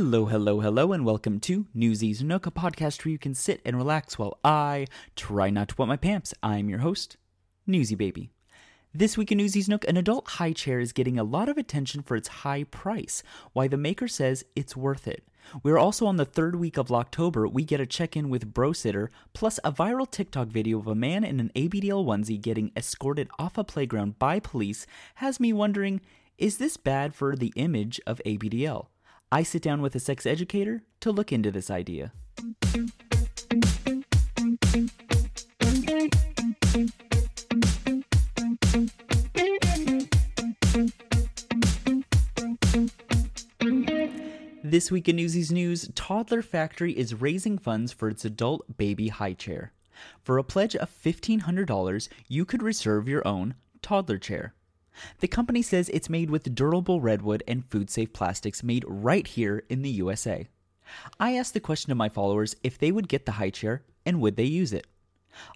Hello, hello, hello, and welcome to Newsies Nook, a podcast where you can sit and relax while I try not to wet my pants. I'm your host, Newsy Baby. This week in Newsies Nook, an adult high chair is getting a lot of attention for its high price. Why the maker says it's worth it. We're also on the third week of October. We get a check in with Bro Sitter, plus a viral TikTok video of a man in an ABDL onesie getting escorted off a playground by police has me wondering is this bad for the image of ABDL? I sit down with a sex educator to look into this idea. This week in Newsies News, Toddler Factory is raising funds for its adult baby high chair. For a pledge of $1,500, you could reserve your own toddler chair. The company says it's made with durable redwood and food safe plastics made right here in the USA. I asked the question to my followers if they would get the high chair and would they use it.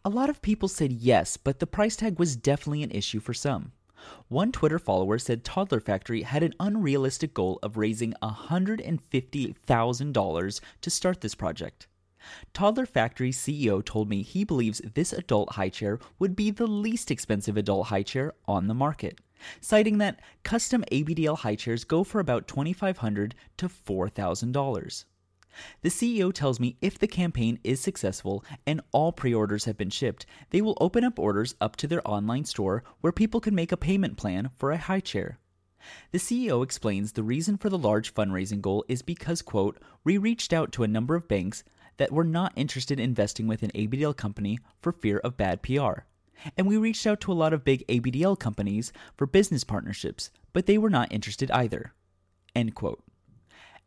A lot of people said yes, but the price tag was definitely an issue for some. One Twitter follower said Toddler Factory had an unrealistic goal of raising $150,000 to start this project. Toddler Factory's CEO told me he believes this adult high chair would be the least expensive adult high chair on the market, citing that custom ABDL high chairs go for about 2,500 to $4,000. The CEO tells me if the campaign is successful and all pre orders have been shipped, they will open up orders up to their online store where people can make a payment plan for a high chair. The CEO explains the reason for the large fundraising goal is because, quote, we reached out to a number of banks that were not interested in investing with an ABDL company for fear of bad PR. And we reached out to a lot of big ABDL companies for business partnerships, but they were not interested either. End quote.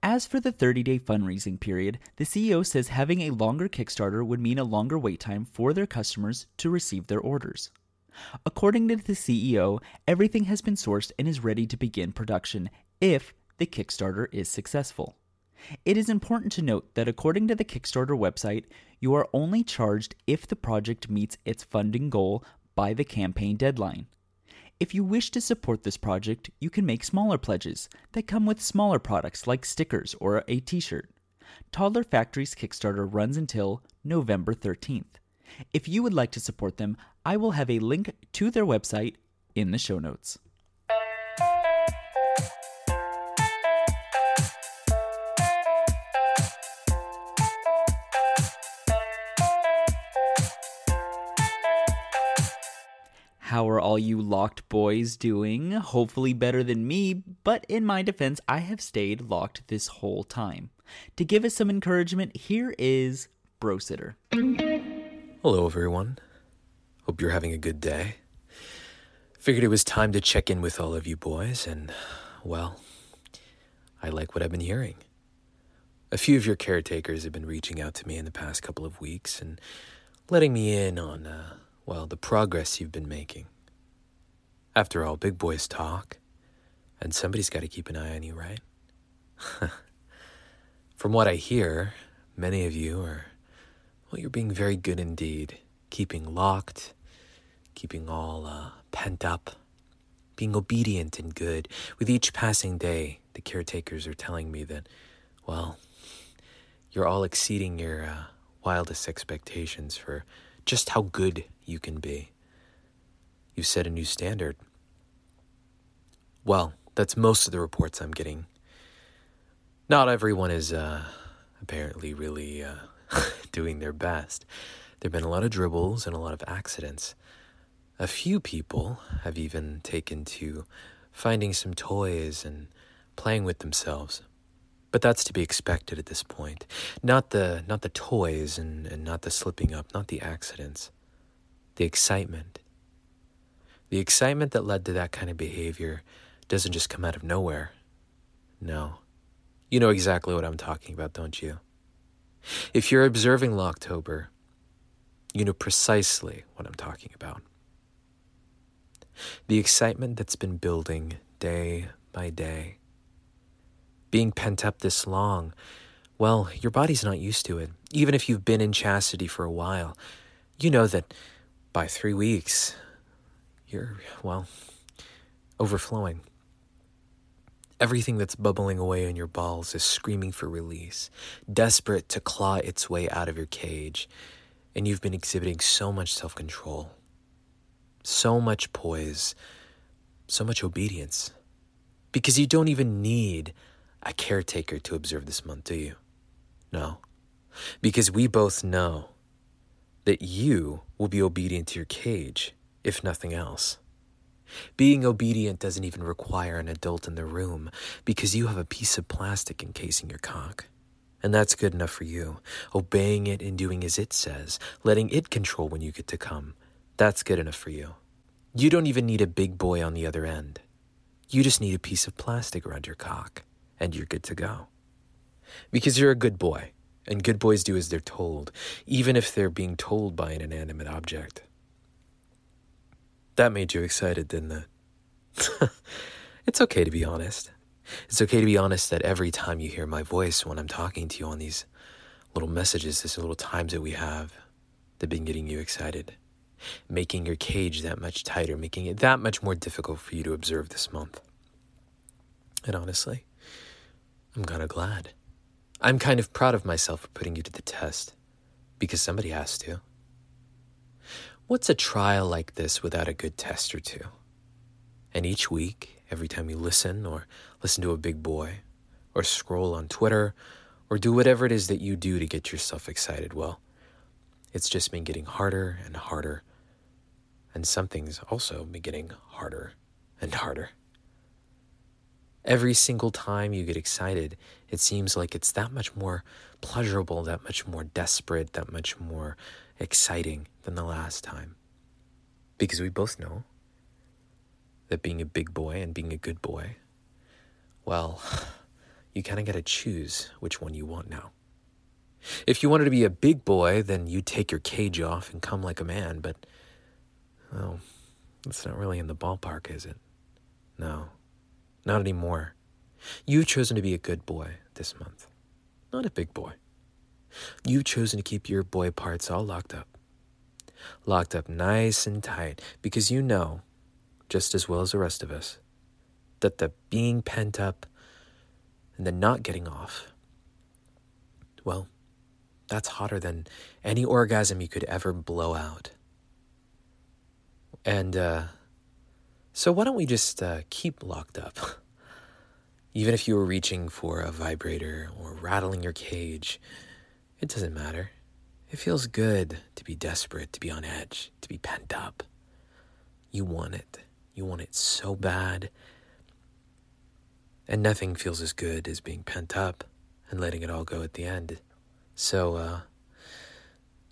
As for the 30 day fundraising period, the CEO says having a longer Kickstarter would mean a longer wait time for their customers to receive their orders. According to the CEO, everything has been sourced and is ready to begin production if the Kickstarter is successful. It is important to note that according to the Kickstarter website, you are only charged if the project meets its funding goal by the campaign deadline. If you wish to support this project, you can make smaller pledges that come with smaller products like stickers or a t shirt. Toddler Factory's Kickstarter runs until November 13th. If you would like to support them, I will have a link to their website in the show notes. How are all you locked boys doing? Hopefully better than me, but in my defense, I have stayed locked this whole time. To give us some encouragement, here is Bro Sitter. Hello, everyone. Hope you're having a good day. Figured it was time to check in with all of you boys, and, well, I like what I've been hearing. A few of your caretakers have been reaching out to me in the past couple of weeks and letting me in on, uh, well, the progress you've been making. After all, big boys talk, and somebody's got to keep an eye on you, right? From what I hear, many of you are, well, you're being very good indeed, keeping locked, keeping all uh, pent up, being obedient and good. With each passing day, the caretakers are telling me that, well, you're all exceeding your uh, wildest expectations for just how good you can be. You've set a new standard. Well, that's most of the reports I'm getting. Not everyone is uh, apparently really uh, doing their best. There have been a lot of dribbles and a lot of accidents. A few people have even taken to finding some toys and playing with themselves. But that's to be expected at this point. Not the not the toys and, and not the slipping up, not the accidents. The excitement. The excitement that led to that kind of behavior doesn't just come out of nowhere. No. You know exactly what I'm talking about, don't you? If you're observing Locktober, you know precisely what I'm talking about. The excitement that's been building day by day. Being pent up this long, well, your body's not used to it. Even if you've been in chastity for a while, you know that by three weeks, you're, well, overflowing. Everything that's bubbling away in your balls is screaming for release, desperate to claw its way out of your cage, and you've been exhibiting so much self control, so much poise, so much obedience. Because you don't even need a caretaker to observe this month, do you? No. Because we both know that you will be obedient to your cage, if nothing else. Being obedient doesn't even require an adult in the room because you have a piece of plastic encasing your cock. And that's good enough for you. Obeying it and doing as it says, letting it control when you get to come, that's good enough for you. You don't even need a big boy on the other end. You just need a piece of plastic around your cock, and you're good to go. Because you're a good boy, and good boys do as they're told, even if they're being told by an inanimate object. That made you excited, didn't it? it's okay to be honest. It's okay to be honest that every time you hear my voice when I'm talking to you on these little messages, these little times that we have, they've been getting you excited, making your cage that much tighter, making it that much more difficult for you to observe this month. And honestly, I'm kind of glad. I'm kind of proud of myself for putting you to the test because somebody has to. What's a trial like this without a good test or two? And each week, every time you listen or listen to a big boy, or scroll on Twitter, or do whatever it is that you do to get yourself excited, well, it's just been getting harder and harder. And something's also been getting harder and harder. Every single time you get excited, it seems like it's that much more pleasurable, that much more desperate, that much more exciting than the last time. Because we both know that being a big boy and being a good boy, well, you kind of got to choose which one you want now. If you wanted to be a big boy, then you'd take your cage off and come like a man, but, well, that's not really in the ballpark, is it? No, not anymore. You've chosen to be a good boy this month, not a big boy. You've chosen to keep your boy parts all locked up. Locked up nice and tight because you know, just as well as the rest of us, that the being pent up and the not getting off, well, that's hotter than any orgasm you could ever blow out. And uh, so, why don't we just uh, keep locked up? Even if you were reaching for a vibrator or rattling your cage, it doesn't matter. It feels good to be desperate, to be on edge, to be pent up. You want it. You want it so bad. And nothing feels as good as being pent up and letting it all go at the end. So, uh,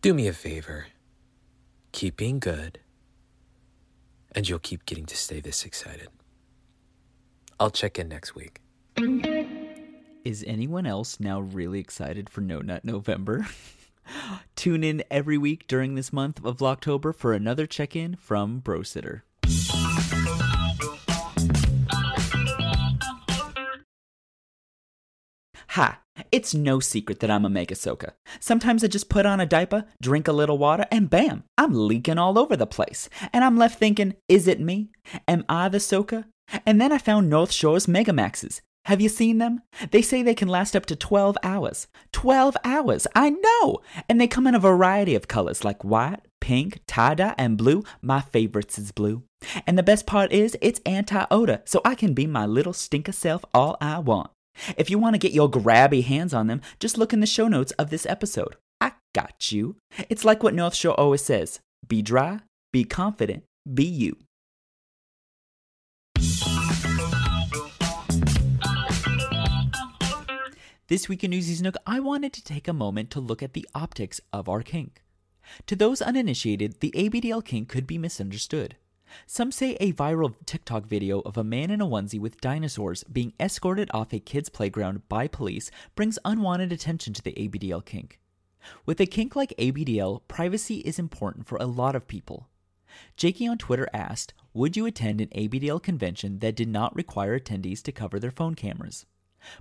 do me a favor. Keep being good, and you'll keep getting to stay this excited. I'll check in next week. Is anyone else now really excited for No Nut November? Tune in every week during this month of October for another check in from Brositter. Ha! It's no secret that I'm a mega soaker. Sometimes I just put on a diaper, drink a little water, and bam, I'm leaking all over the place. And I'm left thinking, is it me? Am I the soaker? And then I found North Shore's Megamaxes. Have you seen them? They say they can last up to 12 hours. 12 hours, I know! And they come in a variety of colors like white, pink, tie dye, and blue. My favorites is blue. And the best part is, it's anti odor, so I can be my little stinker self all I want. If you want to get your grabby hands on them, just look in the show notes of this episode. I got you. It's like what North Shore always says be dry, be confident, be you. This week in Newsies Nook, I wanted to take a moment to look at the optics of our kink. To those uninitiated, the ABDL kink could be misunderstood. Some say a viral TikTok video of a man in a onesie with dinosaurs being escorted off a kid's playground by police brings unwanted attention to the ABDL kink. With a kink like ABDL, privacy is important for a lot of people. Jakey on Twitter asked, Would you attend an ABDL convention that did not require attendees to cover their phone cameras?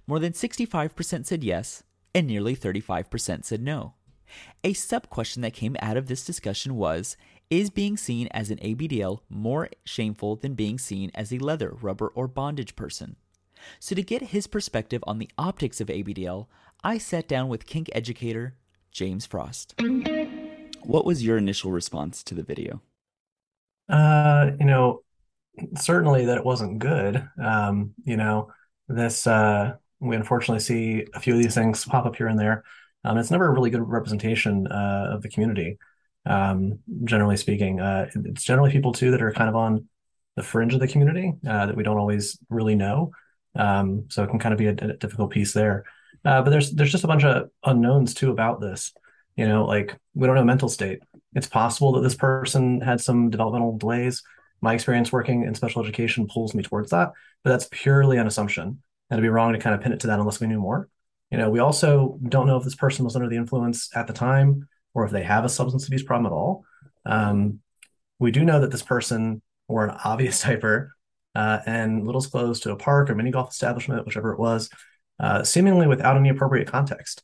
More than 65% said yes, and nearly 35% said no. A sub question that came out of this discussion was Is being seen as an ABDL more shameful than being seen as a leather, rubber, or bondage person? So, to get his perspective on the optics of ABDL, I sat down with kink educator James Frost. What was your initial response to the video? Uh, you know, certainly that it wasn't good. Um, you know, this uh, we unfortunately see a few of these things pop up here and there. Um, it's never a really good representation uh, of the community, um, generally speaking. Uh, it's generally people too that are kind of on the fringe of the community uh, that we don't always really know. Um, so it can kind of be a, a difficult piece there. Uh, but there's there's just a bunch of unknowns too about this. You know, like we don't know mental state. It's possible that this person had some developmental delays. My experience working in special education pulls me towards that, but that's purely an assumption. And it'd be wrong to kind of pin it to that unless we knew more. You know, we also don't know if this person was under the influence at the time or if they have a substance abuse problem at all. Um, we do know that this person wore an obvious diaper uh, and little's clothes to a park or mini golf establishment, whichever it was, uh, seemingly without any appropriate context.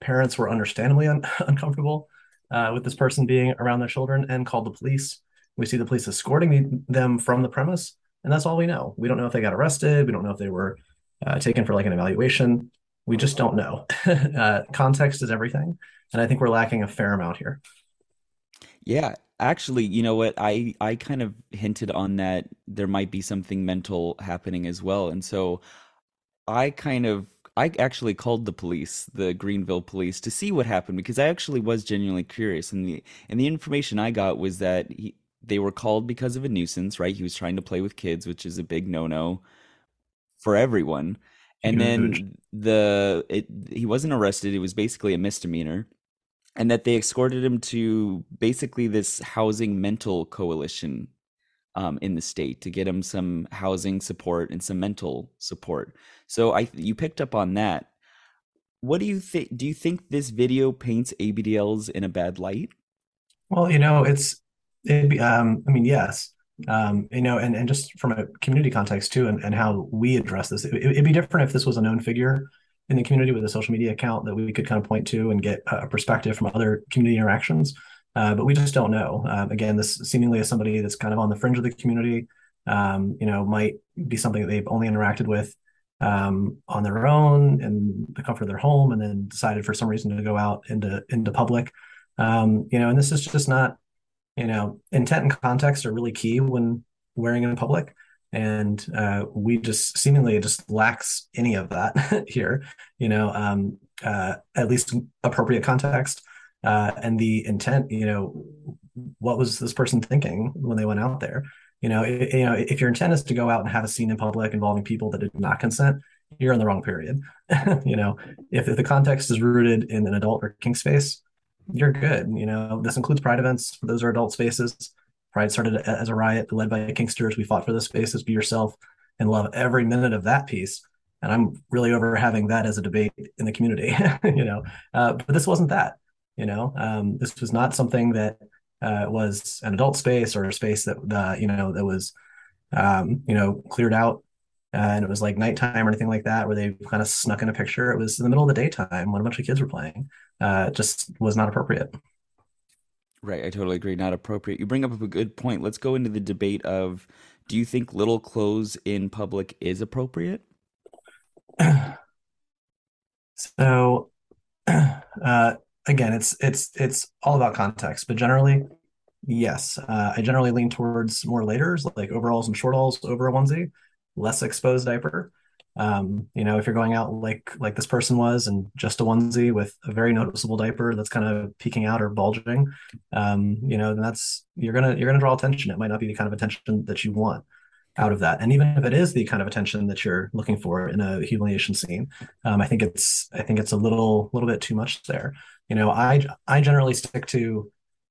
Parents were understandably un- uncomfortable uh, with this person being around their children and called the police. We see the police escorting them from the premise, and that's all we know. We don't know if they got arrested. We don't know if they were uh, taken for like an evaluation. We just don't know. uh, context is everything, and I think we're lacking a fair amount here. Yeah, actually, you know what? I I kind of hinted on that there might be something mental happening as well, and so I kind of I actually called the police, the Greenville police, to see what happened because I actually was genuinely curious, and the and the information I got was that he, they were called because of a nuisance, right? He was trying to play with kids, which is a big no no for everyone. And Huge. then the it, he wasn't arrested; it was basically a misdemeanor, and that they escorted him to basically this housing mental coalition um, in the state to get him some housing support and some mental support. So I you picked up on that. What do you think? Do you think this video paints ABDLs in a bad light? Well, you know, it's it. Um, I mean, yes. Um, you know, and and just from a community context too, and, and how we address this, it, it'd be different if this was a known figure in the community with a social media account that we could kind of point to and get a perspective from other community interactions. Uh, but we just don't know. Um, again, this seemingly is somebody that's kind of on the fringe of the community. Um, you know, might be something that they've only interacted with um, on their own in the comfort of their home, and then decided for some reason to go out into into public. Um, you know, and this is just not. You know, intent and context are really key when wearing in public, and uh, we just seemingly just lacks any of that here. You know, um, uh, at least appropriate context. Uh, and the intent you know what was this person thinking when they went out there? You know it, you know if your intent is to go out and have a scene in public involving people that did not consent you're in the wrong period. You know if, if the context is rooted in an adult or kink space you're good you know? This includes pride events. Those are adult spaces. Pride started as a riot led by kinksters we fought for the spaces be yourself and love every minute of that piece. And i'm really over having that as a debate in the community you know? Uh, but this wasn't that you know, um, this was not something that uh, was an adult space or a space that uh, you know that was um, you know cleared out uh, and it was like nighttime or anything like that where they kind of snuck in a picture. It was in the middle of the daytime when a bunch of kids were playing. Uh, just was not appropriate. Right, I totally agree. Not appropriate. You bring up a good point. Let's go into the debate of: Do you think little clothes in public is appropriate? so, uh, again, it's it's it's all about context, but generally, yes, uh, I generally lean towards more layers, like overalls and shortalls over a onesie, less exposed diaper. Um, you know, if you're going out like like this person was, and just a onesie with a very noticeable diaper that's kind of peeking out or bulging, um, you know, then that's you're gonna you're gonna draw attention. It might not be the kind of attention that you want. out of that. And even if it is the kind of attention that you're looking for in a humiliation scene, um, I think it's I think it's a little little bit too much there. You know, I I generally stick to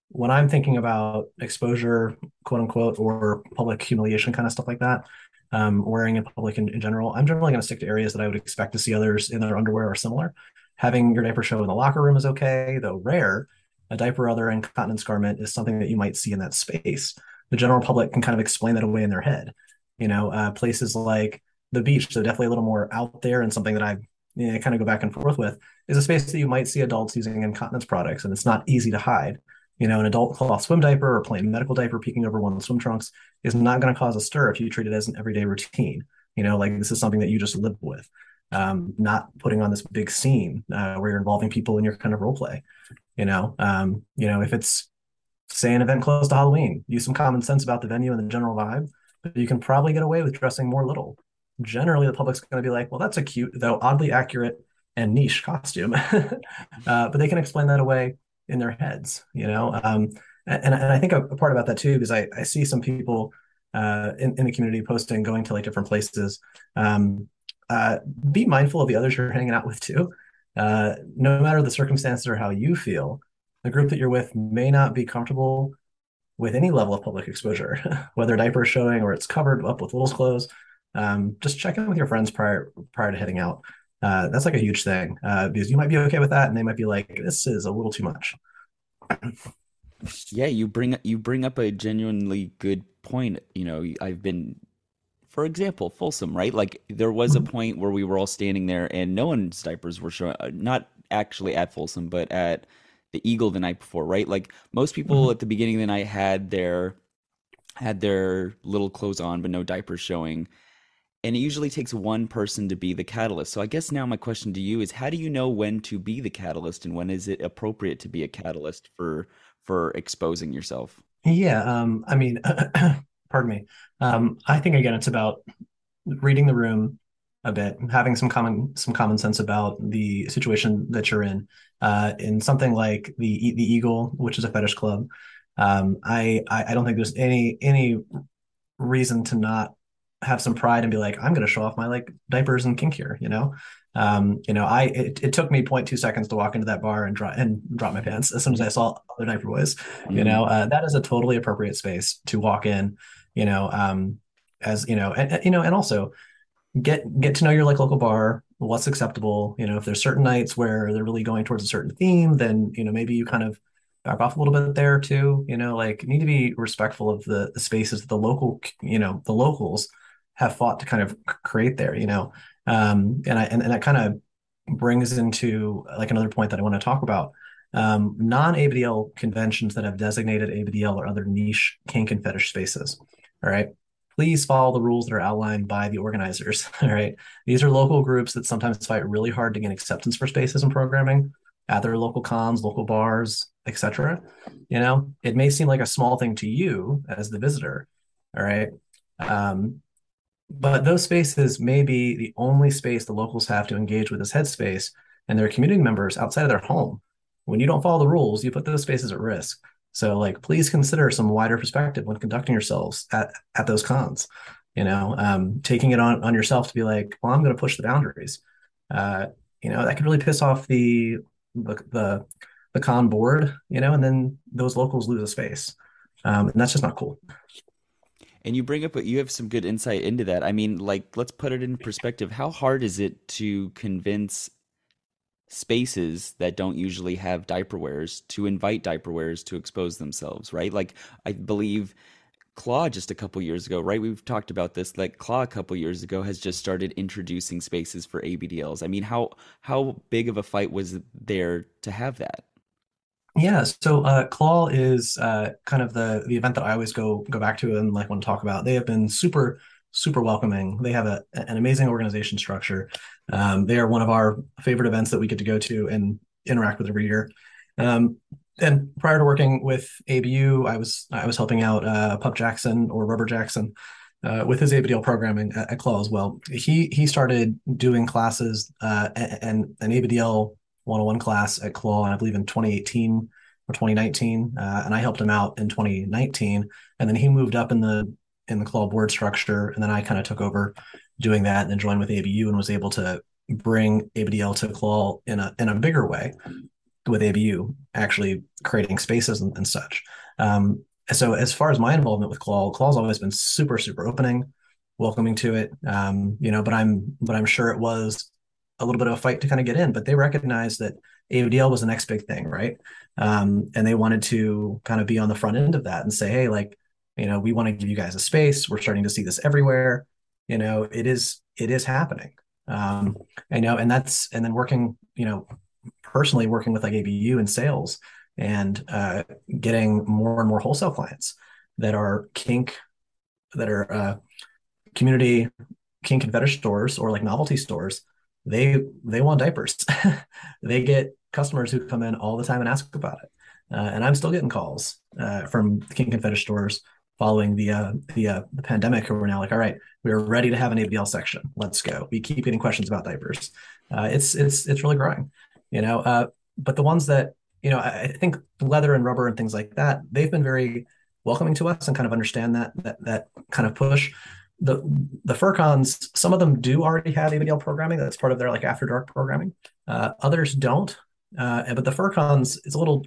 when I'm thinking about exposure, quote unquote, or public humiliation kind of stuff like that, um, wearing in public in, in general, I'm generally going to stick to areas that I would expect to see others in their underwear or similar. Having your diaper show in the locker room is okay, though rare. A diaper other incontinence garment is something that you might see in that space. The general public can kind of explain that away in their head. You know, uh, places like the beach, so definitely a little more out there and something that I you know, kind of go back and forth with is a space that you might see adults using incontinence products, and it's not easy to hide. You know, an adult cloth swim diaper or plain medical diaper peeking over one of the swim trunks is not going to cause a stir if you treat it as an everyday routine. You know, like this is something that you just live with, um, not putting on this big scene uh, where you're involving people in your kind of role play. You know, um, you know, if it's say an event close to Halloween, use some common sense about the venue and the general vibe, but you can probably get away with dressing more little. Generally, the public's going to be like, well, that's a cute, though oddly accurate and niche costume. uh, but they can explain that away in their heads, you know? Um, and, and I think a, part about that too, because I, I see some people uh, in, in the community posting, going to like different places. Um, uh, be mindful of the others you're hanging out with too. Uh, no matter the circumstances or how you feel, the group that you're with may not be comfortable with any level of public exposure, whether diaper showing or it's covered up with little's clothes. Um, just check in with your friends prior prior to heading out. Uh, that's like a huge thing uh, because you might be okay with that, and they might be like, "This is a little too much." yeah, you bring you bring up a genuinely good point. You know, I've been, for example, Folsom, right? Like there was a mm-hmm. point where we were all standing there, and no one's diapers were showing. Uh, not actually at Folsom, but at the Eagle the night before, right? Like most people mm-hmm. at the beginning of the night had their had their little clothes on, but no diapers showing and it usually takes one person to be the catalyst. So I guess now my question to you is how do you know when to be the catalyst and when is it appropriate to be a catalyst for for exposing yourself? Yeah, um I mean pardon me. Um I think again it's about reading the room a bit, having some common some common sense about the situation that you're in. Uh in something like the the Eagle, which is a fetish club, um I I, I don't think there's any any reason to not have some pride and be like, I'm going to show off my like diapers and kink here, you know? Um, you know, I, it, it took me 0.2 seconds to walk into that bar and drop and drop my pants as soon as I saw other diaper boys, mm-hmm. you know, uh, that is a totally appropriate space to walk in, you know, um, as, you know, and, and, you know, and also get, get to know your like local bar, what's acceptable, you know, if there's certain nights where they're really going towards a certain theme, then, you know, maybe you kind of, back off a little bit there too you know like need to be respectful of the, the spaces the local you know the locals have fought to kind of create there, you know. Um, and I and, and that kind of brings into like another point that I want to talk about. Um, non-ABDL conventions that have designated ABDL or other niche kink and fetish spaces. All right. Please follow the rules that are outlined by the organizers. All right. These are local groups that sometimes fight really hard to gain acceptance for spaces and programming at their local cons, local bars, etc. You know, it may seem like a small thing to you as the visitor. All right. Um, but those spaces may be the only space the locals have to engage with this headspace and their community members outside of their home. When you don't follow the rules, you put those spaces at risk. So, like, please consider some wider perspective when conducting yourselves at, at those cons. You know, um, taking it on on yourself to be like, well, I'm going to push the boundaries. Uh, you know, that could really piss off the the the, the con board. You know, and then those locals lose a space, um, and that's just not cool. And you bring up, you have some good insight into that. I mean, like, let's put it in perspective. How hard is it to convince spaces that don't usually have diaper wearers to invite diaper wearers to expose themselves, right? Like, I believe Claw just a couple years ago, right? We've talked about this. Like Claw a couple years ago has just started introducing spaces for ABDLs. I mean, how how big of a fight was there to have that? Yeah, so uh, Claw is uh, kind of the the event that I always go go back to and like want to talk about. They have been super super welcoming. They have a, an amazing organization structure. Um, they are one of our favorite events that we get to go to and interact with every year. Um, and prior to working with ABU, I was I was helping out uh, Pup Jackson or Rubber Jackson uh, with his ABDL programming at, at, Claw as well. He he started doing classes uh, and an ABDL 101 class at Claw, and I believe in 2018 or 2019, uh, and I helped him out in 2019. And then he moved up in the in the claw board structure, and then I kind of took over doing that, and then joined with ABU and was able to bring ABDL to claw in a in a bigger way with ABU actually creating spaces and, and such. Um, so as far as my involvement with Claw, Claw's always been super, super opening, welcoming to it. Um, you know, but I'm but I'm sure it was a little bit of a fight to kind of get in, but they recognized that ABDL was the next big thing, right? Um, and they wanted to kind of be on the front end of that and say, hey, like, you know, we want to give you guys a space. We're starting to see this everywhere. You know, it is it is happening. Um, I know, and that's and then working, you know, personally working with like ABU and sales and uh, getting more and more wholesale clients that are kink, that are uh, community kink and fetish stores or like novelty stores. They they want diapers. they get customers who come in all the time and ask about it. Uh, and I'm still getting calls uh, from kink and fetish stores following the uh, the uh, the pandemic, who are now like, all right, we're ready to have an ABL section. Let's go. We keep getting questions about diapers. Uh, it's it's it's really growing you know uh, but the ones that you know I, I, think leather and rubber and things like that they've been very welcoming to us and kind of understand that that that kind of push the the furcons some of them do already have abdl programming. That's part of their like after dark programming. Uh, others don't. Uh, but the furcons is a little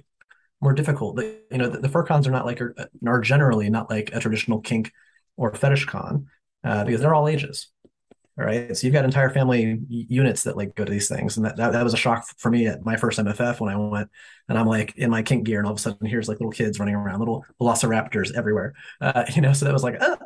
more difficult. The, you know the, the furcons are not like are generally not like a traditional kink or fetish con uh, because they're all ages all right. So you've got entire family units that like go to these things. And that, that, that was a shock for me at my first MFF when I went and I'm like in my kink gear and all of a sudden here's like little kids running around, little velociraptors everywhere. Uh, you know, so that was like, ah.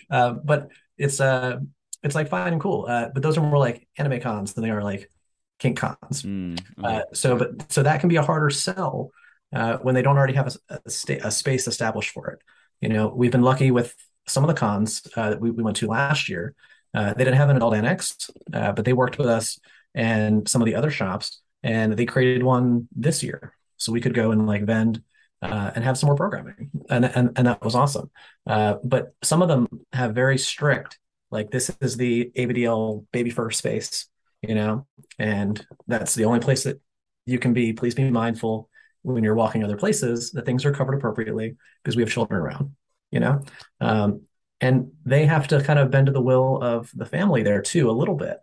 uh, but it's, uh, it's like fine and cool. Uh, but those are more like anime cons than they are like kink cons. Mm, okay. uh, so, but so that can be a harder sell uh, when they don't already have a, a, sta- a space established for it. You know, we've been lucky with some of the cons uh, that we, we went to last year uh, they didn't have an adult annex, uh, but they worked with us and some of the other shops, and they created one this year, so we could go and like vend uh, and have some more programming, and and and that was awesome. Uh, but some of them have very strict, like this is the ABDL baby first space, you know, and that's the only place that you can be. Please be mindful when you're walking other places that things are covered appropriately because we have children around you know um, and they have to kind of bend to the will of the family there too a little bit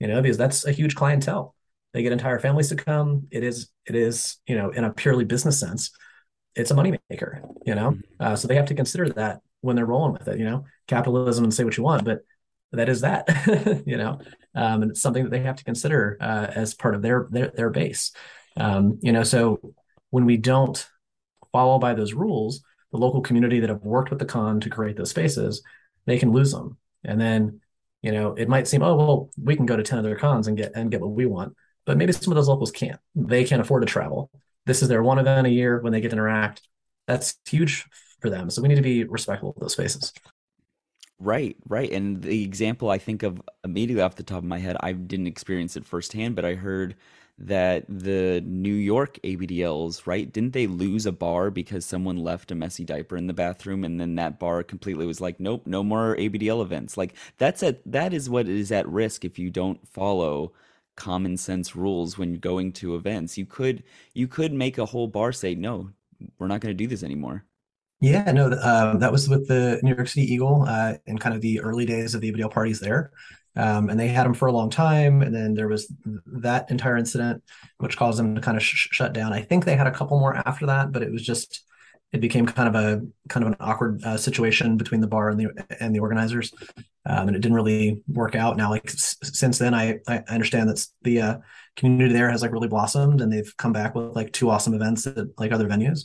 you know because that's a huge clientele. They get entire families to come. It is it is you know in a purely business sense it's a moneymaker you know? Mm-hmm. uh, so they have to consider that when they're rolling with it you know? Capitalism and say what you want but that is that you know? Um, and it's something that they have to consider uh, as part of their their, their base. Um, you know so when we don't follow by those rules the local community that have worked with the con to create those spaces, they can lose them. And then, you know, it might seem, oh, well, we can go to 10 other cons and get and get what we want. But maybe some of those locals can't. They can't afford to travel. This is their one event a year when they get to interact. That's huge for them. So we need to be respectful of those spaces. Right, right. And the example I think of immediately off the top of my head, I didn't experience it firsthand, but I heard that the New York ABDLs, right? Didn't they lose a bar because someone left a messy diaper in the bathroom and then that bar completely was like, nope, no more ABDL events. Like that's at that is what is at risk if you don't follow common sense rules when going to events. You could you could make a whole bar say, no, we're not going to do this anymore. Yeah, no, uh, that was with the New York City Eagle uh, in kind of the early days of the ABDL parties there. Um, and they had them for a long time. And then there was that entire incident, which caused them to kind of sh- shut down. I think they had a couple more after that, but it was just it became kind of a kind of an awkward uh, situation between the bar and the and the organizers, um, and it didn't really work out. Now, like s- since then, I I understand that the uh, community there has like really blossomed, and they've come back with like two awesome events at like other venues,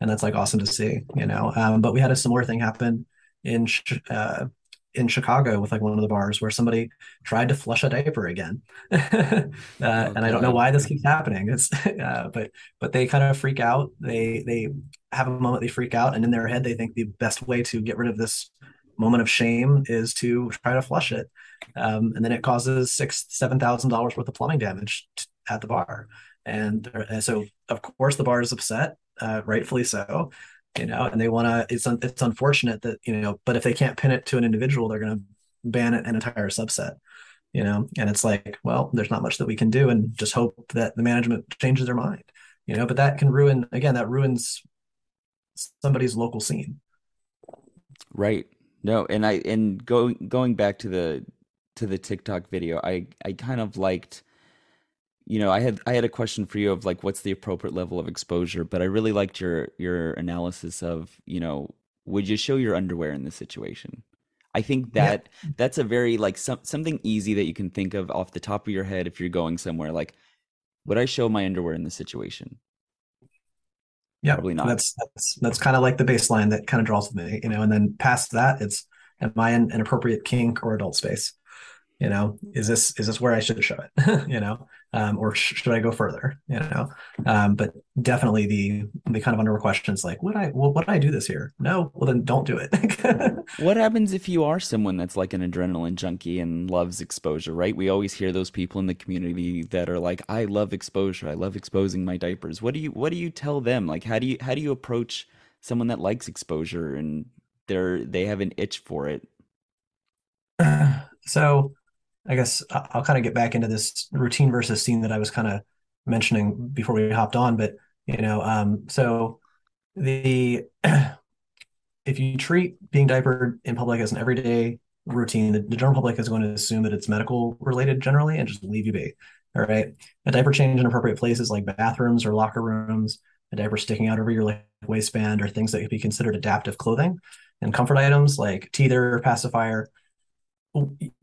and that's like awesome to see, you know. Um, but we had a similar thing happen in uh, in Chicago with like one of the bars where somebody tried to flush a diaper again, uh, okay. and I don't know why this keeps happening. It's uh, but but they kind of freak out. They they have a moment they freak out, and in their head they think the best way to get rid of this moment of shame is to try to flush it, um, and then it causes six seven thousand dollars worth of plumbing damage t- at the bar, and, and so of course the bar is upset, uh, rightfully so you know, and they want to. It's un, it's unfortunate that you know, but if they can't pin it to an individual, they're going to ban it an entire subset. You know, and it's like, well, there's not much that we can do, and just hope that the management changes their mind. You know, but that can ruin again. That ruins somebody's local scene. Right. No, and I and going going back to the to the TikTok video, I I kind of liked you know, I had I had a question for you of like what's the appropriate level of exposure, but I really liked your your analysis of, you know, would you show your underwear in this situation? I think that yeah. that's a very like some, something easy that you can think of off the top of your head if you're going somewhere like would I show my underwear in this situation? Yeah, probably not. That's that's that's kind of like the baseline that kind of draws me, you know. And then past that, it's am I in an appropriate kink or adult space? You know, is this is this where I should show it? you know, um, or sh- should I go further? You know, um, but definitely the the kind of under questions like, would I well, would I do this here? No, well then don't do it. what happens if you are someone that's like an adrenaline junkie and loves exposure? Right? We always hear those people in the community that are like, I love exposure. I love exposing my diapers. What do you what do you tell them? Like, how do you how do you approach someone that likes exposure and they're they have an itch for it? so I guess I'll kind of get back into this routine versus scene that I was kind of mentioning before we hopped on. But you know, um, so the if you treat being diapered in public as an everyday routine, the, the general public is going to assume that it's medical related generally and just leave you be. All right. A diaper change in appropriate places like bathrooms or locker rooms, a diaper sticking out over your like, waistband, or things that could be considered adaptive clothing, and comfort items like teether, pacifier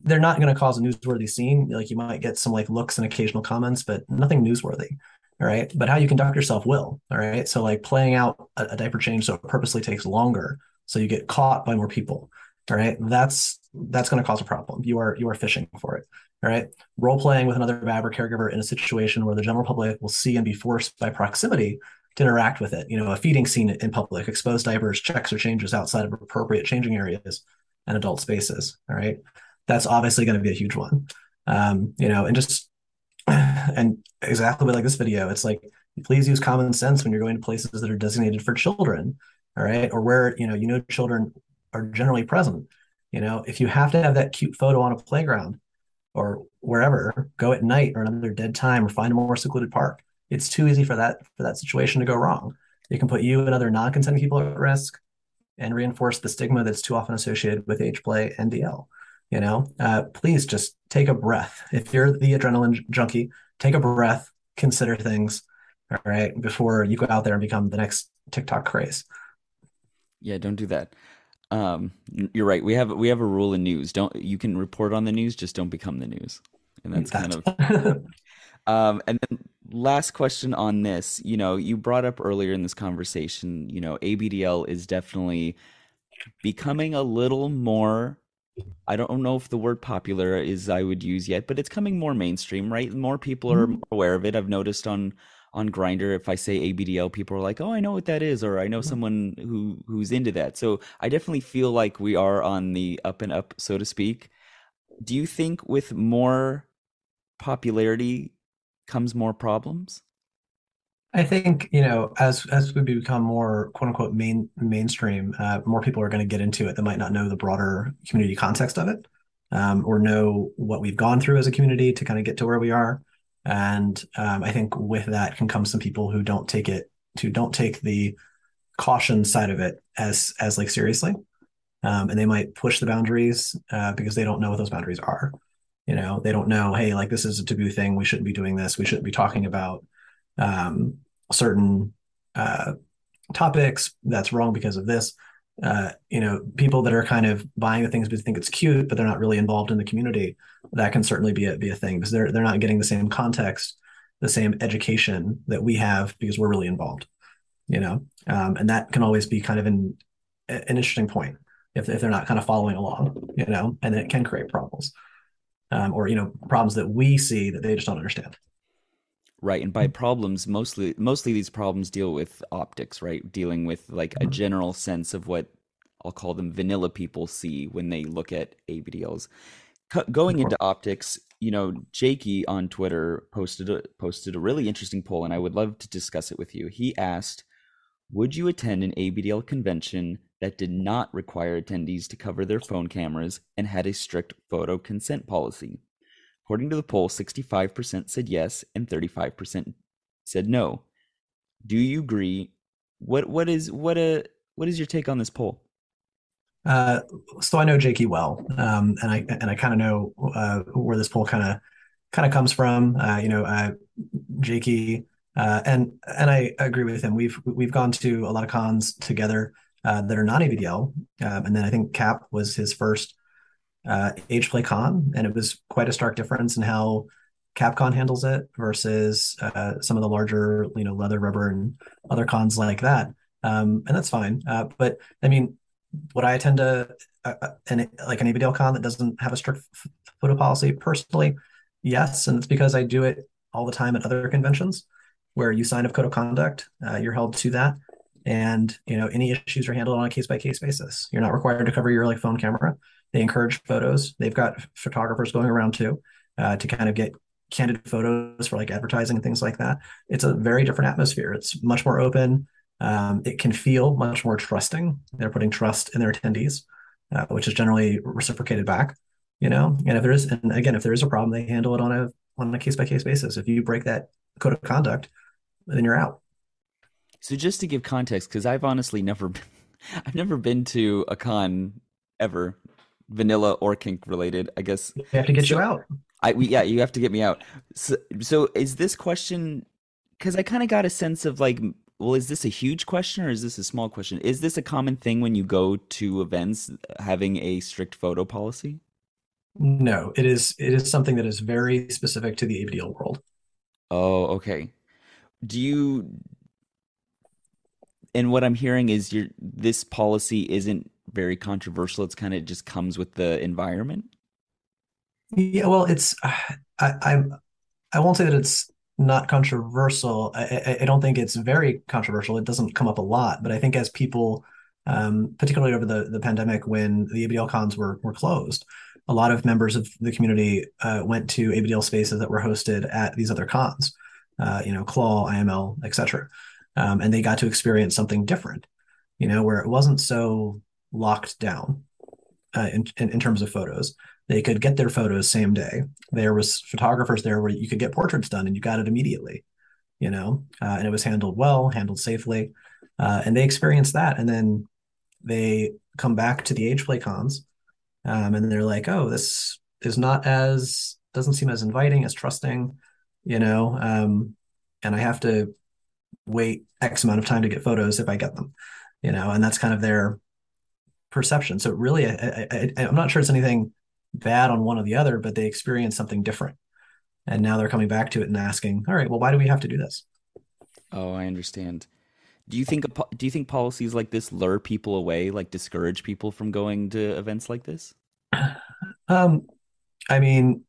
they're not going to cause a newsworthy scene. Like you might get some like looks and occasional comments, but nothing newsworthy. All right. But how you conduct yourself will. All right. So like playing out a, a diaper change so it purposely takes longer. So you get caught by more people. All right. That's that's going to cause a problem. You are you are fishing for it. All right. Role playing with another Babber caregiver in a situation where the general public will see and be forced by proximity to interact with it. You know, a feeding scene in public, exposed diapers, checks or changes outside of appropriate changing areas and adult spaces. All right. That's obviously going to be a huge one. Um, you know, and just and exactly like this video, it's like please use common sense when you're going to places that are designated for children. All right. Or where, you know, you know children are generally present. You know, if you have to have that cute photo on a playground or wherever, go at night or another dead time or find a more secluded park. It's too easy for that for that situation to go wrong. It can put you and other non-consenting people at risk and reinforce the stigma that's too often associated with age play and DL. You know, uh, please just take a breath. If you're the adrenaline junkie, take a breath, consider things, all right, before you go out there and become the next TikTok craze. Yeah, don't do that. Um, you're right. We have we have a rule in news. Don't you can report on the news, just don't become the news. And that's kind of um, and then last question on this, you know, you brought up earlier in this conversation, you know, ABDL is definitely becoming a little more I don't know if the word popular is I would use yet, but it's coming more mainstream, right? More people are mm-hmm. aware of it. I've noticed on on Grindr, if I say ABDL, people are like, "Oh, I know what that is," or "I know mm-hmm. someone who who's into that." So I definitely feel like we are on the up and up, so to speak. Do you think with more popularity comes more problems? I think you know as as we become more quote unquote main mainstream, uh, more people are going to get into it that might not know the broader community context of it, um, or know what we've gone through as a community to kind of get to where we are. And um, I think with that can come some people who don't take it to don't take the caution side of it as as like seriously, um, and they might push the boundaries uh, because they don't know what those boundaries are. You know, they don't know. Hey, like this is a taboo thing. We shouldn't be doing this. We shouldn't be talking about um, certain uh, topics. That's wrong because of this. Uh, you know, people that are kind of buying the things they think it's cute, but they're not really involved in the community. That can certainly be a, be a thing because they're they're not getting the same context, the same education that we have because we're really involved. You know, um, and that can always be kind of an an interesting point if if they're not kind of following along. You know, and it can create problems, um, or you know, problems that we see that they just don't understand right and by problems mostly mostly these problems deal with optics right? Dealing with like a mm-hmm. general sense of what i'll call them vanilla people see when they look at abdls going into optics you know jakey on twitter posted a posted a really interesting poll and i would love to discuss it with you. He asked would you attend an abdl convention that did not require attendees to cover their phone cameras and had a strict photo consent policy According to the poll, 65% said yes and 35% said no. Do you agree? What what is what a what is your take on this poll? Uh, so I know Jakey well, um, and I and I kind of know uh, where this poll kind of kind of comes from. Uh, you know, uh, Jakey, uh, and and I agree with him. We've we've gone to a lot of cons together uh, that are not ABDL, um, and then I think Cap was his first uh, age play con, and it was quite a stark difference in how CapCon handles it versus uh, some of the larger, you know, leather, rubber, and other cons like that. Um, and that's fine. Uh, but I mean, would I attend a, a, a an, like an ABDL con that doesn't have a strict photo policy? Personally, yes, and it's because I do it all the time at other conventions where you sign a code of conduct, uh, you're held to that, and you know any issues are handled on a case by case basis. You're not required to cover your like phone camera. They encourage photos. They've got photographers going around too uh, to kind of get candid photos for like advertising and things like that. It's a very different atmosphere. It's much more open. Um, it can feel much more trusting. They're putting trust in their attendees, uh, which is generally reciprocated back. You know, and if there is, and again, if there is a problem, they handle it on a on a case by case basis. If you break that code of conduct, then you're out. So just to give context, because I've honestly never, I've never been to a con ever, vanilla or kink related. I guess they have to get so, you out. I we, yeah, you have to get me out. So, so is this question? Because I kind of got a sense of like, well, is this a huge question or is this a small question? Is this a common thing when you go to events having a strict photo policy? No, it is. It is something that is very specific to the ABDL world. Oh, okay. Do you? And what I'm hearing is your this policy isn't very controversial. It's kind of just comes with the environment. Yeah, well, it's I I, I won't say that it's not controversial. I, I, don't think it's very controversial. It doesn't come up a lot, but I think as people, um, particularly over the, the pandemic when the ABDL cons were were closed, a lot of members of the community uh, went to ABDL spaces that were hosted at these other cons, uh, you know, Claw, IML, etc., um, and they got to experience something different, you know, where it wasn't so locked down uh, in, in in terms of photos they could get their photos same day. There was photographers there where you could get portraits done and you got it immediately, you know, uh, and it was handled well, handled safely, uh, and they experienced that. And then they come back to the age play cons, um, and they're like, oh, this is not as doesn't seem as inviting as trusting, you know, um, and I have to wait X amount of time to get photos if I get them, you know, and that's kind of their perception. So really, I, I, I'm not sure it's anything bad on one or the other, but they experience something different. And now they're coming back to it and asking, all right, well, why do we have to do this? Oh, I understand. Do you think do you think policies like this lure people away, like discourage people from going to events like this? Um, I mean,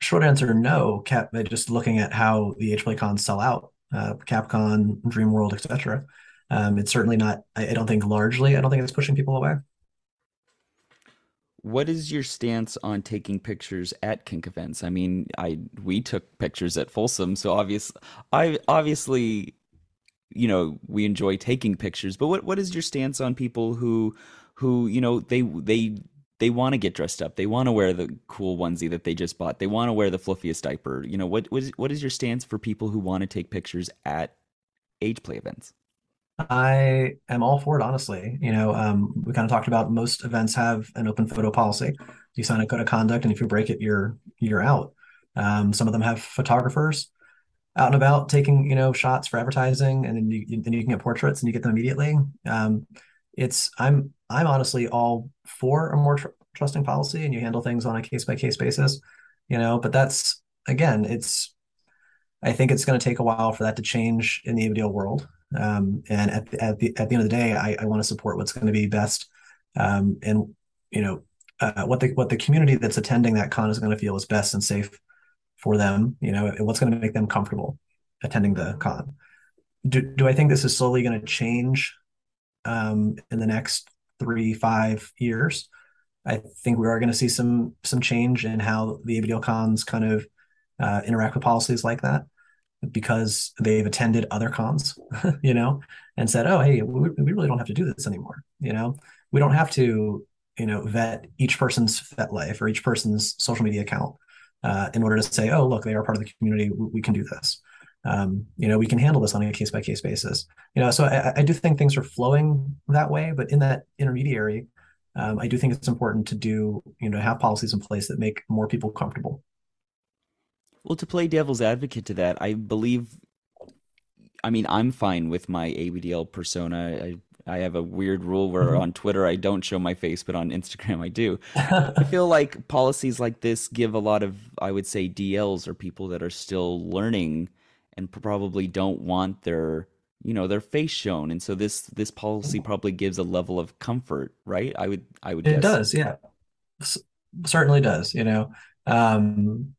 short answer, no. Cap, just looking at how the H cons sell out, uh, CapCon, Dream World, etc. Um, it's certainly not. I, I don't think largely. I don't think it's pushing people away. What is your stance on taking pictures at kink events? I mean, I we took pictures at Folsom, so obvious I obviously you know, we enjoy taking pictures, but what what is your stance on people who who, you know, they they they want to get dressed up. They want to wear the cool onesie that they just bought. They want to wear the fluffiest diaper. You know, what what is, what is your stance for people who want to take pictures at age play events? I am all for it, honestly. You know, um, we kind of talked about most events have an open photo policy. You sign a code of conduct, and if you break it, you're you're out. Um, some of them have photographers out and about taking you know shots for advertising, and then you then you can get portraits and you get them immediately. Um, it's I'm I'm honestly all for a more tr- trusting policy, and you handle things on a case by case basis. You know, but that's again, it's I think it's going to take a while for that to change in the ABDL world. Um, and at the, at the at the end of the day, I, I want to support what's going to be best, um, and you know uh, what the what the community that's attending that con is going to feel is best and safe for them. You know, what's going to make them comfortable attending the con. Do do I think this is slowly going to change um, in the next three five years? I think we are going to see some some change in how the ABDL cons kind of uh, interact with policies like that because they've attended other cons, you know, and said, "Oh, hey, we, we really don't have to do this anymore." You know, we don't have to, you know, vet each person's FetLife or each person's social media account uh, in order to say, "Oh, look, they are part of the community. We, we can do this." Um, you know, we can handle this on a case by case basis. You know, so I, I do think things are flowing that way, but in that intermediary, um, I do think it's important to do, you know, have policies in place that make more people comfortable. Well, to play devil's advocate to that, I believe, I mean, I'm fine with my ABDL persona. I, I have a weird rule where mm-hmm. on Twitter I don't show my face, but on Instagram I do. I feel like policies like this give a lot of, I would say, DLs or people that are still learning and probably don't want their you know their face shown and so this this policy mm-hmm. probably gives a level of comfort right i would i would it guess. does yeah certainly does you know um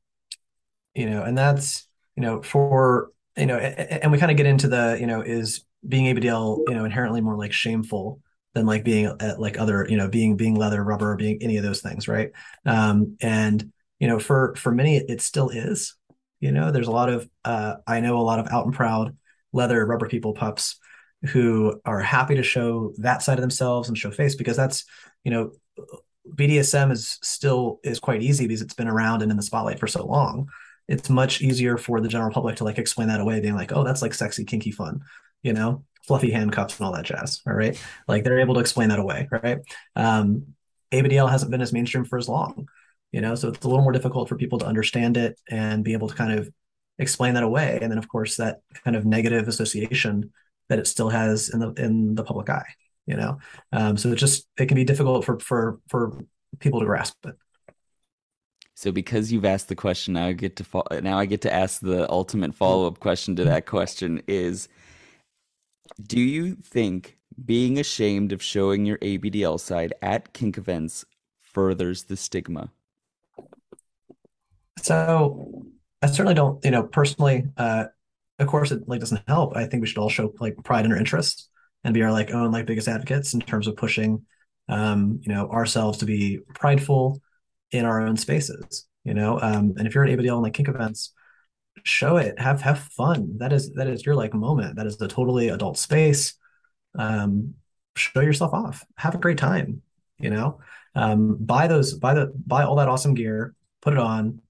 you know and that's you know for you know and, we kind of get into the you know is being abdl you know inherently more like shameful than like being uh, like other you know being being leather rubber or being any of those things right um and you know for for many it still is you know there's a lot of uh i know a lot of out and proud leather rubber people pups who are happy to show that side of themselves and show face because that's you know BDSM is still is quite easy because it's been around and in the spotlight for so long. It's much easier for the general public to like explain that away, being like, "Oh, that's like sexy, kinky fun," you know, fluffy handcuffs and all that jazz. All right, like they're able to explain that away, right? Um, ABDL hasn't been as mainstream for as long, you know, so it's a little more difficult for people to understand it and be able to kind of explain that away. And then of course that kind of negative association that it still has in the in the public eye you know? Um, so it just it can be difficult for for for people to grasp it so because you've asked the question now i get to fo- now i get to ask the ultimate follow-up question to that question is do you think being ashamed of showing your abdl side at kink events furthers the stigma so I certainly don't, you know, personally, uh, of course it like doesn't help. I think we should all show like pride in our interests and be our like own like biggest advocates in terms of pushing um, you know, ourselves to be prideful in our own spaces, you know. Um, and if you're at ABDL and like kink events, show it, have have fun. That is that is your like moment. That is the totally adult space. Um, show yourself off. Have a great time, you know. Um, buy those, buy the buy all that awesome gear, put it on,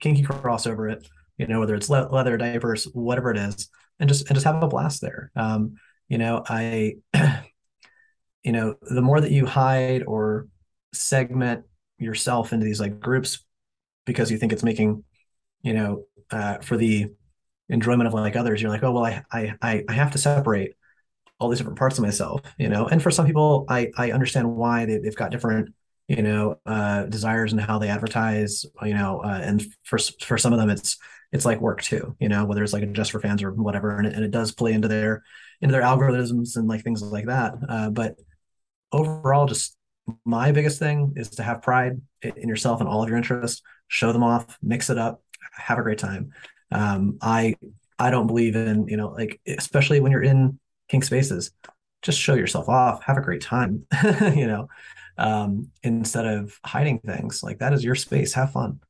kinky cross over it, you know, whether it's le- leather diapers, whatever it is, and just and just have a blast there. Um, you know, I, you know, the more that you hide or segment yourself into these like groups because you think it's making, you know, uh, for the enjoyment of like others, you're like, oh well, I I I have to separate all these different parts of myself, you know. And for some people, I I understand why they, they've got different you know uh, desires and how they advertise you know uh, and for for some of them it's it's like work too you know? Whether it's like just for fans or whatever and it, and it does play into their into their algorithms and like things like that. Uh, but overall just my biggest thing is to have pride in yourself and all of your interests show them off mix it up have a great time um, i i don't believe in you know like especially when you're in kink spaces just show yourself off have a great time you know um, instead of hiding things. Like that is your space. Have fun.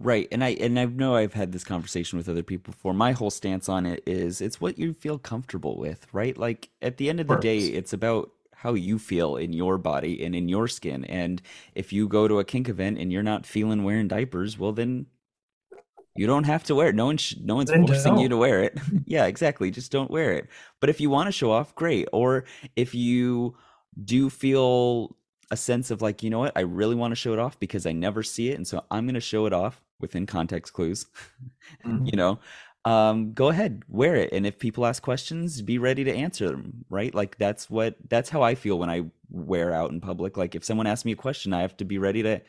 Right. And I and I know I've had this conversation with other people before. My whole stance on it is it's what you feel comfortable with, right? Like at the end of the day, it's about how you feel in your body and in your skin. And if you go to a kink event and you're not feeling wearing diapers, well then you don't have to wear it. No one sh- no one's then forcing don't. you to wear it. yeah, exactly. Just don't wear it. But if you want to show off, great. Or if you do feel a sense of like, you know what, I really want to show it off because I never see it. And so I'm going to show it off within context clues, mm-hmm. you know, um, go ahead, wear it. And if people ask questions, be ready to answer them, right? Like that's what, that's how I feel when I wear out in public. Like if someone asks me a question, I have to be ready to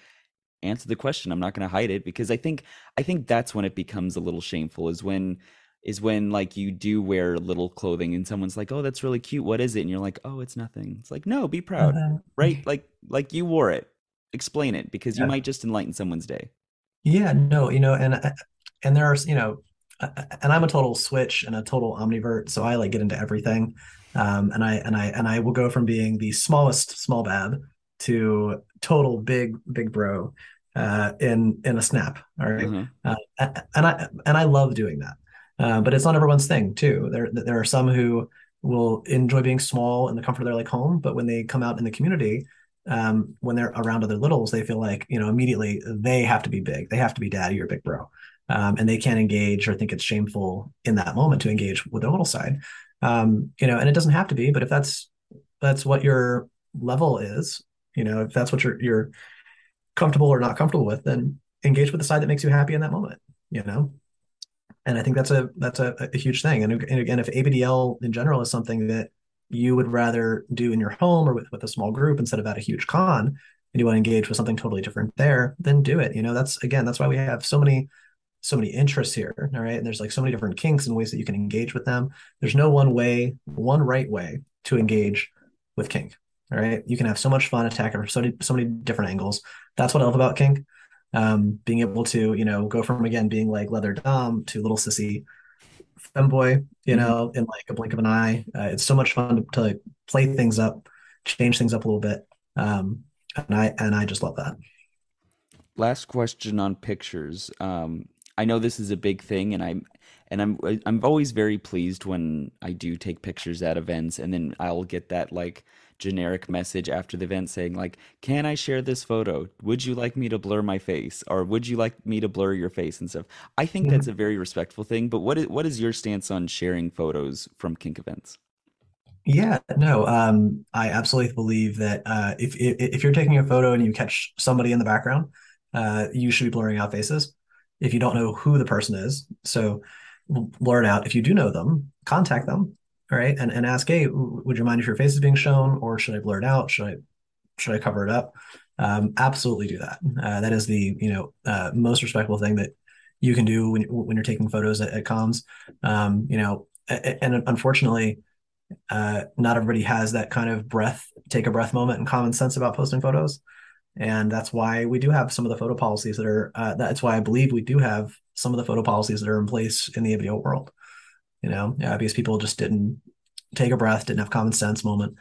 answer the question. I'm not going to hide it because I think, I think that's when it becomes a little shameful is when is when like you do wear little clothing and someone's like, "Oh, that's really cute. What is it?" and you're like, "Oh, it's nothing." It's like, "No, be proud." Uh-huh. Right? Like like you wore it. Explain it because you yeah. might just enlighten someone's day. Yeah, no, you know, and and there are, you know, and I'm a total switch and a total omnivert, so I like get into everything. Um, and I and I and I will go from being the smallest small bab to total big big bro uh, in in a snap. All right? mm-hmm. uh, and I and I love doing that. Uh, but it's not everyone's thing too. There there are some who will enjoy being small in the comfort of their like home, but when they come out in the community, um, when they're around other littles, they feel like you know immediately they have to be big. They have to be daddy or big bro, um, and they can't engage or think it's shameful in that moment to engage with their little side. Um, you know, and it doesn't have to be, but if that's that's what your level is, You know, if that's what you're you're comfortable or not comfortable with, then engage with the side that makes you happy in that moment. You know, and I think that's a that's a, a huge thing. And, and again, if ABDL in general is something that you would rather do in your home or with, with a small group instead of at a huge con, and you want to engage with something totally different there, then do it. You know, that's again, that's why we have so many so many interests here all right? And there's like so many different kinks and ways that you can engage with them. There's no one way one right way to engage with kink all right? You can have so much fun attacking from so many, so many different angles. That's what i love about kink. Um, being able to you know go from again being like leather dom to little sissy femboy you mm-hmm. know in like a blink of an eye. Uh, it's so much fun to, to like, play things up change things up a little bit. Um, and i and i just love that. Last question on pictures. Um, I know this is a big thing, and I'm and I'm I'm always very pleased when I do take pictures at events, and then I'll get that like generic message after the event saying like, "Can I share this photo? Would you like me to blur my face, or would you like me to blur your face and stuff?" I think mm-hmm. that's a very respectful thing. But what is what is your stance on sharing photos from kink events? Yeah, no, um, I absolutely believe that uh, if, if if you're taking a photo and you catch somebody in the background, uh, you should be blurring out faces if you don't know who the person is. So blur it out. If you do know them, contact them, right? and, and ask, hey, would you mind if your face is being shown, or should I blur it out? Should I should I cover it up? Um, absolutely do that. Uh, that is the you know uh, most respectful thing that you can do when when you're taking photos at, at cons. Um, you know, and unfortunately, uh, not everybody has that kind of breath, take a breath moment and common sense about posting photos and that's why we do have some of the photo policies that are uh, that's why i believe we do have some of the photo policies that are in place in the ABDL world. You know yeah, because people just didn't take a breath didn't have common sense moment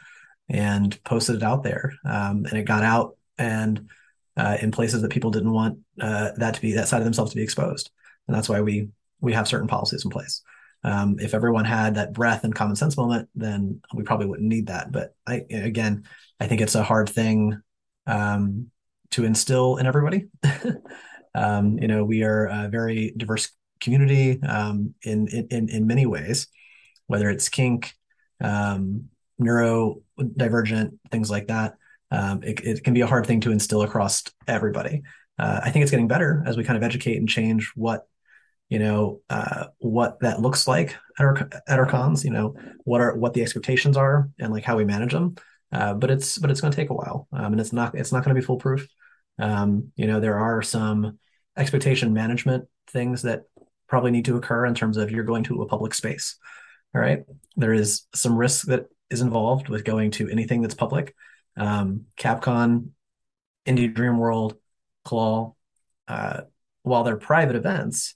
and posted it out there. Um, and it got out and uh, in places that people didn't want uh, that to be that side of themselves to be exposed. And that's why we we have certain policies in place. Um, if everyone had that breath and common sense moment then we probably wouldn't need that. But i again i think it's a hard thing um, to instill in everybody. um, you know, we are a very diverse community um, in, in in many ways, whether it's kink, um, neurodivergent, things like that. Um, it, it, can be a hard thing to instill across everybody. Uh, I think it's getting better as we kind of educate and change what you know uh, what that looks like at our at our cons. You know what are what the expectations are and like how we manage them. Uh, but it's but it's going to take a while, um, and it's not it's not going to be foolproof. Um, you know, there are some expectation management things that probably need to occur in terms of you're going to a public space. All right, there is some risk that is involved with going to anything that's public. Um, CapCon, Indie Dream World, Claw, uh, while they're private events,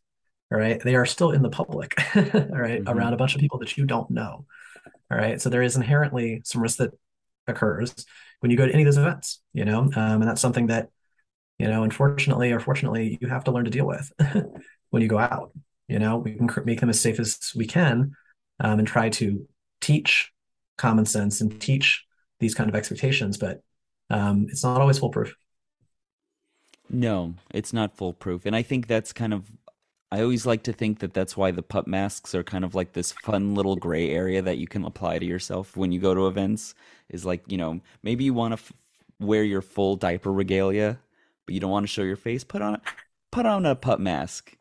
all right, they are still in the public, all right, mm-hmm. around a bunch of people that you don't know. All right, so there is inherently some risk that occurs when you go to any of those events, you know, um, and that's something that, you know, unfortunately or fortunately, you have to learn to deal with when you go out. You know, we can make them as safe as we can um, and try to teach common sense and teach these kind of expectations, but um, it's not always foolproof. No, it's not foolproof. And I think that's kind of I always like to think that that's why the pup masks are kind of like this fun little gray area that you can apply to yourself when you go to events. Is like, you know, maybe you want to f- wear your full diaper regalia, but you don't want to show your face. Put on a, put on a pup mask.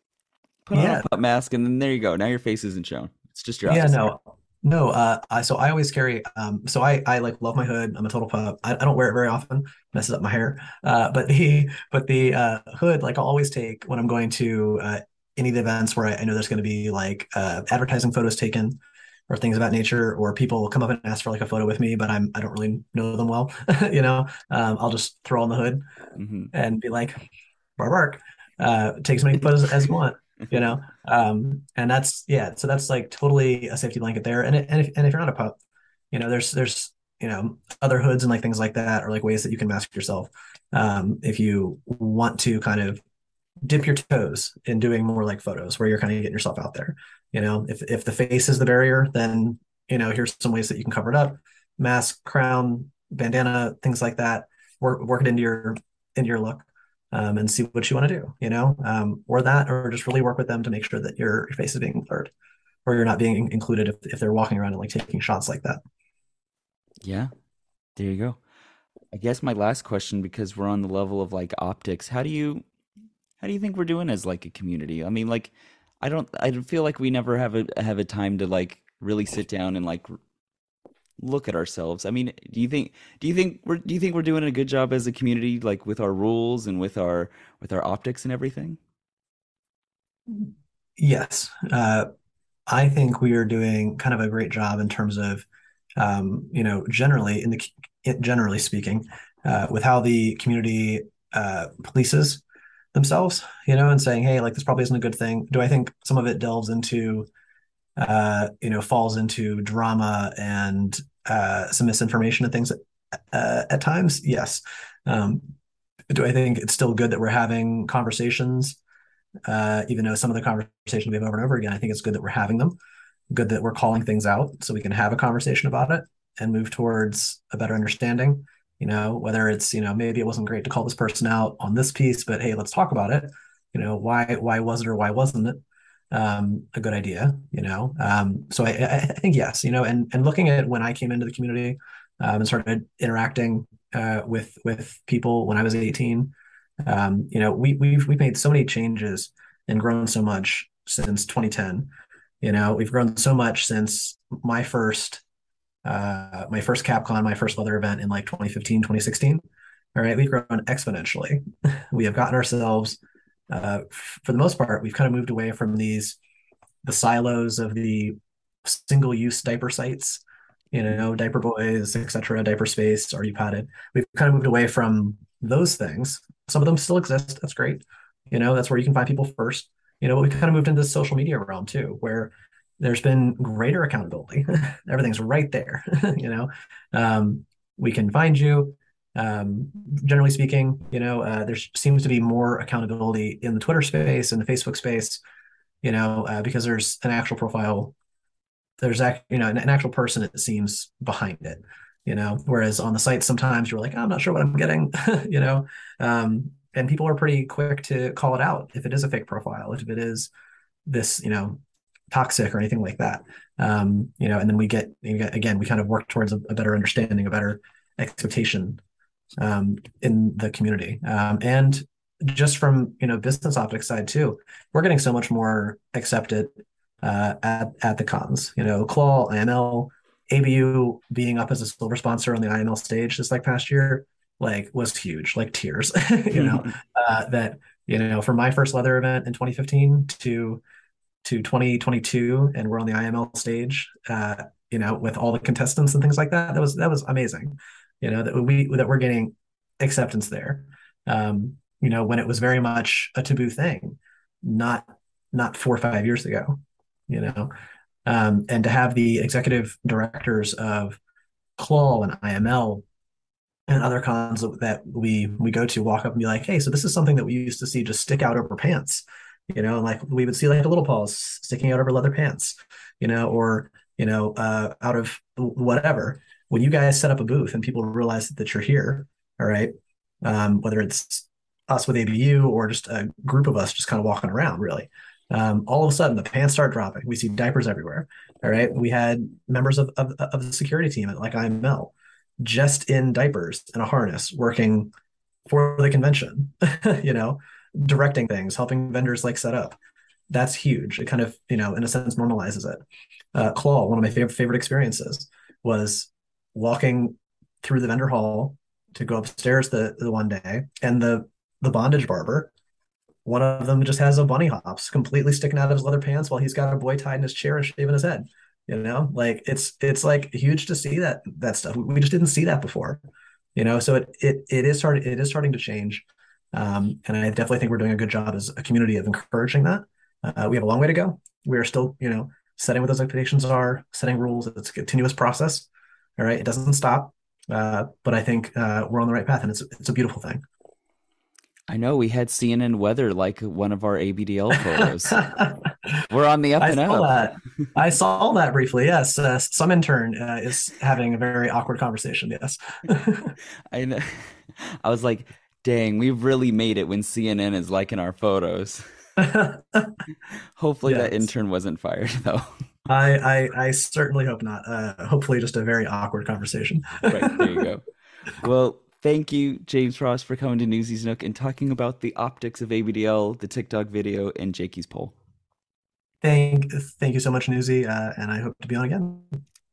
Put yeah. on a pup mask, and then there you go. Now your face isn't shown. It's just your yeah. No, no. Uh, I so I always carry. Um, so I I like love my hood. I'm a total pup. I, I don't wear it very often. Messes up my hair. Uh, but the but the uh hood like I'll always take when I'm going to uh any of the events where I, I know there's going to be like uh, advertising photos taken or things of that nature, or people come up and ask for like a photo with me, but I'm I don't really know them well, you know, um, I'll just throw on the hood mm-hmm. and be like, bark bark, uh, take as many photos as you want, you know, um, and that's yeah, so that's like totally a safety blanket there. And it, and if and if you're not a pup, you know, there's there's you know other hoods and like things like that, or like ways that you can mask yourself um, if you want to kind of dip your toes in doing more like photos where you're kind of getting yourself out there. You know, if if the face is the barrier, then you know here's some ways that you can cover it up: mask, crown, bandana, things like that. Work work it into your into your look. Um, and see what you want to do, you know, um, or that, or just really work with them to make sure that your, your face is being blurred, or you're not being included if, if they're walking around and like taking shots like that. Yeah, there you go. I guess my last question, because we're on the level of like optics, how do you how do you think we're doing as like a community? I mean, like, I don't I don't feel like we never have a have a time to like really sit down and like look at ourselves. I mean, do you think do you think we're do you think we're doing a good job as a community, like with our rules and with our with our optics and everything? Yes. Uh, I think we are doing kind of a great job in terms of, um, you know, generally in the generally speaking, uh, with how the community uh, polices themselves, you know, and saying, hey, like this probably isn't a good thing. Do I think some of it delves into, uh, you know, falls into drama and uh, some misinformation and things uh, at times? Yes. Um, do I think it's still good that we're having conversations? Uh, even though some of the conversations we have over and over again, I think it's good that we're having them. Good that we're calling things out so we can have a conversation about it and move towards a better understanding. You know, whether it's you know maybe it wasn't great to call this person out on this piece, but hey, let's talk about it. You know, why why was it or why wasn't it um, a good idea? You know, um, so I, I think yes. You know, and and looking at when I came into the community um, and started interacting uh, with with people when I was 18 um, you know, we we've we've made so many changes and grown so much since 2010. You know, we've grown so much since my first uh my first capcon my first leather event in like 2015 2016 all right we've grown exponentially we have gotten ourselves uh for the most part we've kind of moved away from these the silos of the single use diaper sites you know diaper boys etc diaper space are you padded we've kind of moved away from those things some of them still exist. That's great. You know, that's where you can find people first. You know, but we kind of moved into the social media realm too, where there's been greater accountability. Everything's right there. you know, um, we can find you. Um, generally speaking, you know, uh, there seems to be more accountability in the Twitter space and the Facebook space. You know, uh, because there's an actual profile. There's act, you know, an, an actual person. It seems behind it you know whereas on the site sometimes you're like oh, i'm not sure what i'm getting you know um, and people are pretty quick to call it out if it is a fake profile if it is this you know toxic or anything like that. Um, you know and then we get, get again we kind of work towards a, a better understanding a better expectation um, in the community. Um, and just from you know business optics side too we're getting so much more accepted uh, at at the cons. You know claw iml ABU being up as a silver sponsor on the IML stage this like past year, like was huge, like tears, you know, uh, that, you know, from my first leather event in 2015 to, to 2022 and we're on the IML stage, uh, you know, with all the contestants and things like that. That was, that was amazing, you know, that we, that we're getting acceptance there. Um, you know, when it was very much a taboo thing, not, not four or five years ago, you know, um, and to have the executive directors of Claw and IML and other cons that we we go to walk up and be like, hey, so this is something that we used to see just stick out over pants, you know, like we would see like a little paws sticking out of her leather pants, you know, or you know, uh, out of whatever. When you guys set up a booth and people realize that you're here, all right, um, whether it's us with ABU or just a group of us just kind of walking around, really, um, all of a sudden the pants start dropping. We see diapers everywhere. All right. We had members of, of, of the security team at like IML just in diapers and a harness working for the convention, you know, directing things, helping vendors like set up. That's huge. It kind of, you know, in a sense normalizes it. Uh, Claw, one of my favorite favorite experiences was walking through the vendor hall to go upstairs the, the one day and the the bondage barber one of them just has a Bunny Hopps completely sticking out of his leather pants while he's got a boy tied in his chair and shaving his head. You know, like it's it's like huge to see that that stuff. We just didn't see that before. You know, so it it it is starting it is starting to change. Um, and I definitely think we're doing a good job as a community of encouraging that. Uh, we have a long way to go. We're still, you know, setting what those expectations are, setting rules. It's a continuous process. All right, it doesn't stop. Uh, but I think uh, we're on the right path, and it's it's a beautiful thing. I know we had CNN weather like one of our ABDL photos. We're on the up I and saw up. That. I saw that briefly. Yes, uh, some intern uh, is having a very awkward conversation. Yes, I know. I was like, "Dang, we've really made it when CNN is liking our photos." Hopefully, yes. that intern wasn't fired though. I, I, I certainly hope not. Uh, hopefully, just a very awkward conversation. right there you go. Well, Thank you, James Frost, for coming to Newsies Nook and talking about the optics of ABDL, the TikTok video, and Jakey's poll. Thank, thank you so much, Newsy, uh, and I hope to be on again.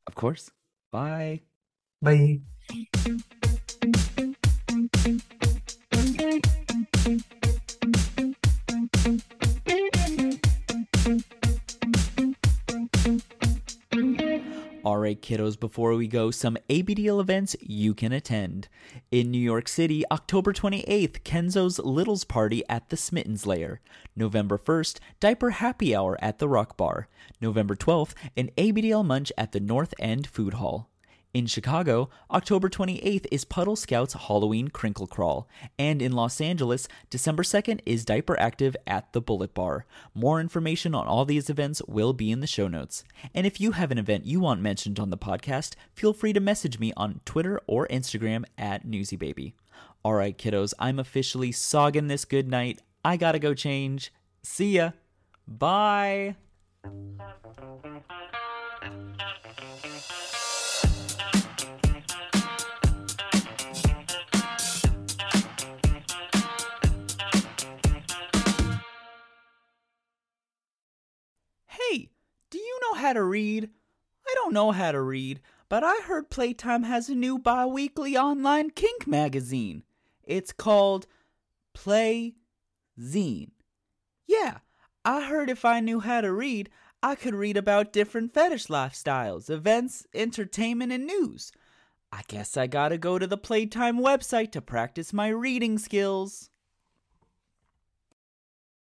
Of course. Bye. Bye. Alright, kiddos, before we go, some ABDL events you can attend. In New York City, October 28th, Kenzo's Littles Party at the Smittens Lair. November 1st, Diaper Happy Hour at the Rock Bar. November 12th, an ABDL Munch at the North End Food Hall. In Chicago, October 28th is Puddle Scouts Halloween Crinkle Crawl. And in Los Angeles, December 2nd is Diaper Active at the Bullet Bar. More information on all these events will be in the show notes. And if you have an event you want mentioned on the podcast, feel free to message me on Twitter or Instagram at NewsyBaby. Alright, kiddos, I'm officially sogging this good night. I gotta go change. See ya. Bye. Know how to read? I don't know how to read, but I heard Playtime has a new bi weekly online kink magazine. It's called Play Zine. Yeah, I heard if I knew how to read, I could read about different fetish lifestyles, events, entertainment, and news. I guess I gotta go to the Playtime website to practice my reading skills.